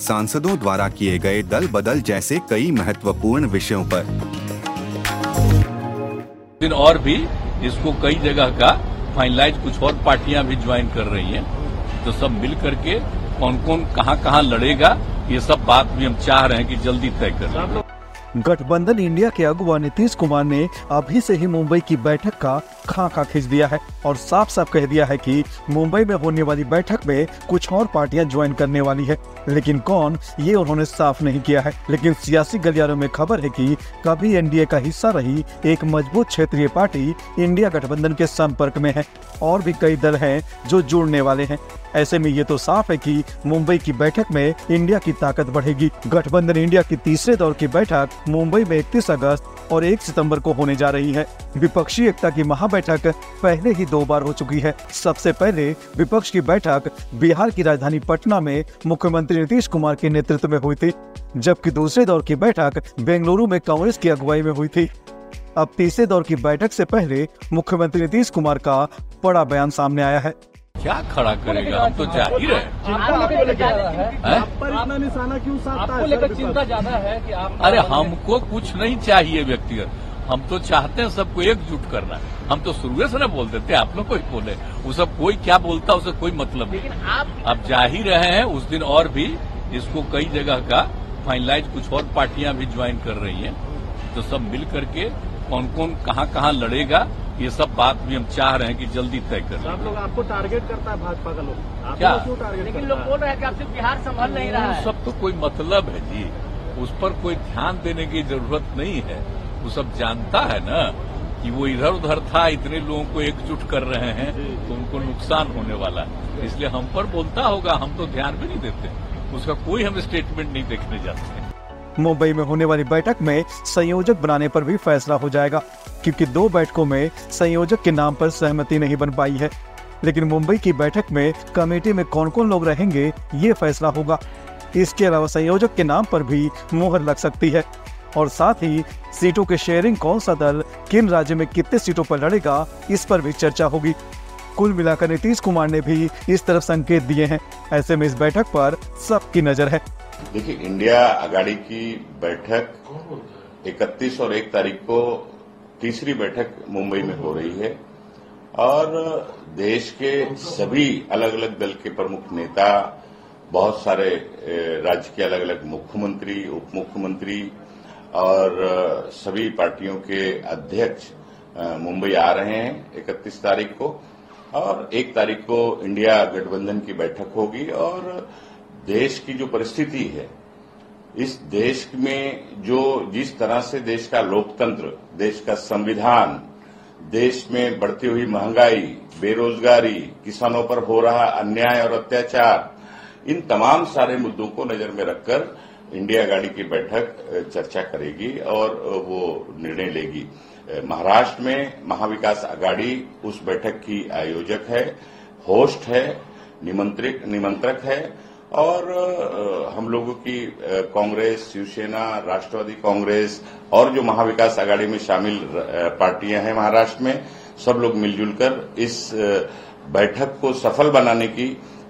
सांसदों द्वारा किए गए दल बदल जैसे कई महत्वपूर्ण विषयों पर। दिन और भी इसको कई जगह का फाइनलाइज कुछ और पार्टियाँ भी ज्वाइन कर रही हैं तो सब मिल करके कौन कौन कहाँ कहाँ लड़ेगा ये सब बात भी हम चाह रहे हैं कि जल्दी तय कर गठबंधन इंडिया के अगुवा नीतीश कुमार ने अभी से ही मुंबई की बैठक का खाका खींच दिया है और साफ़ साफ़ कह दिया है कि मुंबई में होने वाली बैठक में कुछ और पार्टियाँ ज्वाइन करने वाली है। लेकिन कौन? ये उन्होंने साफ़ नहीं किया है। लेकिन सियासी गलियारों में खबर है कि कभी एनडीए का हिस्सा रही एक मज़बूत क्षेत्रीय पार्टी इंडिया गठबंधन के संपर्क में है। और भी कई दल हैं जो जुड़ने वाले हैं। ऐसे में ये तो साफ़ है कि मुंबई की बैठक में इंडिया की ताकत बढ़ेगी। गठबंधन इंडिया की तीसरे दौर की बैठक मुंबई में 31 अगस्त और 1 सितंबर को होने जा रही है। विपक्षी एकता की महाबैठक पहले ही दो बार हो चुकी है। सबसे पहले विपक्ष की बैठक बिहार की राजधानी पटना में मुख्यमंत्री नीतीश कुमार के नेतृत्व में हुई थी, जबकि दूसरे दौर की बैठक बेंगलुरु में कांग्रेस की अगुवाई में हुई थी। अब तीसरे दौर की बैठक से पहले मुख्यमंत्री नीतीश कुमार का बड़ा बयान सामने आया है। क्या खड़ा करेगा? हम तो ज़ाहिर है आपको लेकर चिंता ज़्यादा है कि आप अरे हमको कुछ नहीं चाहिए व्यक्तिगत। हम तो चाहते हैं सबको एकजुट करना हम तो शुरू से ना बोल देते आप लोग कोई बोले। वो सब कोई क्या बोलता उसे कोई मतलब नहीं। आप अब जा ही रहे हैं उस दिन और भी इसको कई जगह का फाइनलाइज कुछ और पार्टियाँ भी ज्वाइन कर रही हैं। तो सब मिल करके कौन कौन कहाँ कहाँ लड़ेगा ये सब बात भी हम चाह रहे हैं कि जल्दी तय कर आप लोग आपको टारगेट करता है भाजपा का लोग। क्या? क्यों टारगेट लेकिन लोग बोल रहे हैं कि आप सिर्फ़ बिहार संभल नहीं रहा है। सब तो कोई मतलब है जी। उस पर कोई ध्यान देने की ज़रूरत नहीं है। वो सब जानता है ना कि वो इधर उधर था इतने लोगों को एकजुट कर रहे हैं तो उनको नुकसान होने वाला है। इसलिए हम पर बोलता होगा हम तो ध्यान भी नहीं देते। उसका कोई हम स्टेटमेंट नहीं देखने जाते। हैं मुंबई में होने वाली बैठक में संयोजक बनाने पर भी फैसला हो जाएगा, क्योंकि दो बैठकों में संयोजक के नाम पर सहमति नहीं बन पाई है। लेकिन मुंबई की बैठक में कमेटी में कौन कौन लोग रहेंगे, ये फैसला होगा। इसके अलावा संयोजक के नाम पर भी मोहर लग सकती है। और साथ ही सीटों के शेयरिंग कौन सा दल किन राज्य में कितने सीटों पर लड़ेगा, इस पर भी चर्चा होगी। कुल मिलाकर नीतीश कुमार ने भी इस तरफ़ संकेत दिए हैं। ऐसे में इस बैठक पर सबकी नज़र है। देखिए इंडिया अगाड़ी की बैठक 31 और 1 तारीख को तीसरी बैठक मुंबई में हो रही है और देश के सभी अलग अलग दल के प्रमुख नेता, बहुत सारे राज्य के अलग अलग मुख्यमंत्री उप मुख्यमंत्री और सभी पार्टियों के अध्यक्ष मुंबई आ रहे हैं 31 तारीख को और एक तारीख को इंडिया गठबंधन की बैठक होगी और देश की जो परिस्थिति है, इस देश में जो, जिस तरह से देश का लोकतंत्र, देश का संविधान, देश में बढ़ती हुई महँगाई, बेरोजगारी, किसानों पर हो रहा अन्याय और अत्याचार, इन तमाम सारे मुद्दों को नज़र में रखकर इंडिया गाड़ी की बैठक चर्चा करेगी और वो निर्णय लेगी। महाराष्ट्र में महाविकास आघाड़ी उस बैठक की आयोजक है, होस्ट है निमंत्रक है और हम लोगों की कांग्रेस, शिवसेना, राष्ट्रवादी कांग्रेस और जो महाविकास आघाड़ी में शामिल पार्टियाँ हैं महाराष्ट्र में, सब लोग मिलजुल कर इस बैठक को सफल बनाने की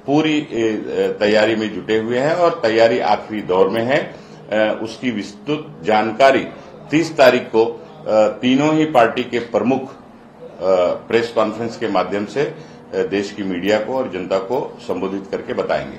पूरी तैयारी में जुटे हुए हैं और तैयारी आखिरी दौर में है। उसकी विस्तृत जानकारी 30 तारीख को तीनों ही पार्टी के प्रमुख प्रेस कॉन्फ्रेंस के माध्यम से देश की मीडिया को और जनता को संबोधित करके बताएँगे।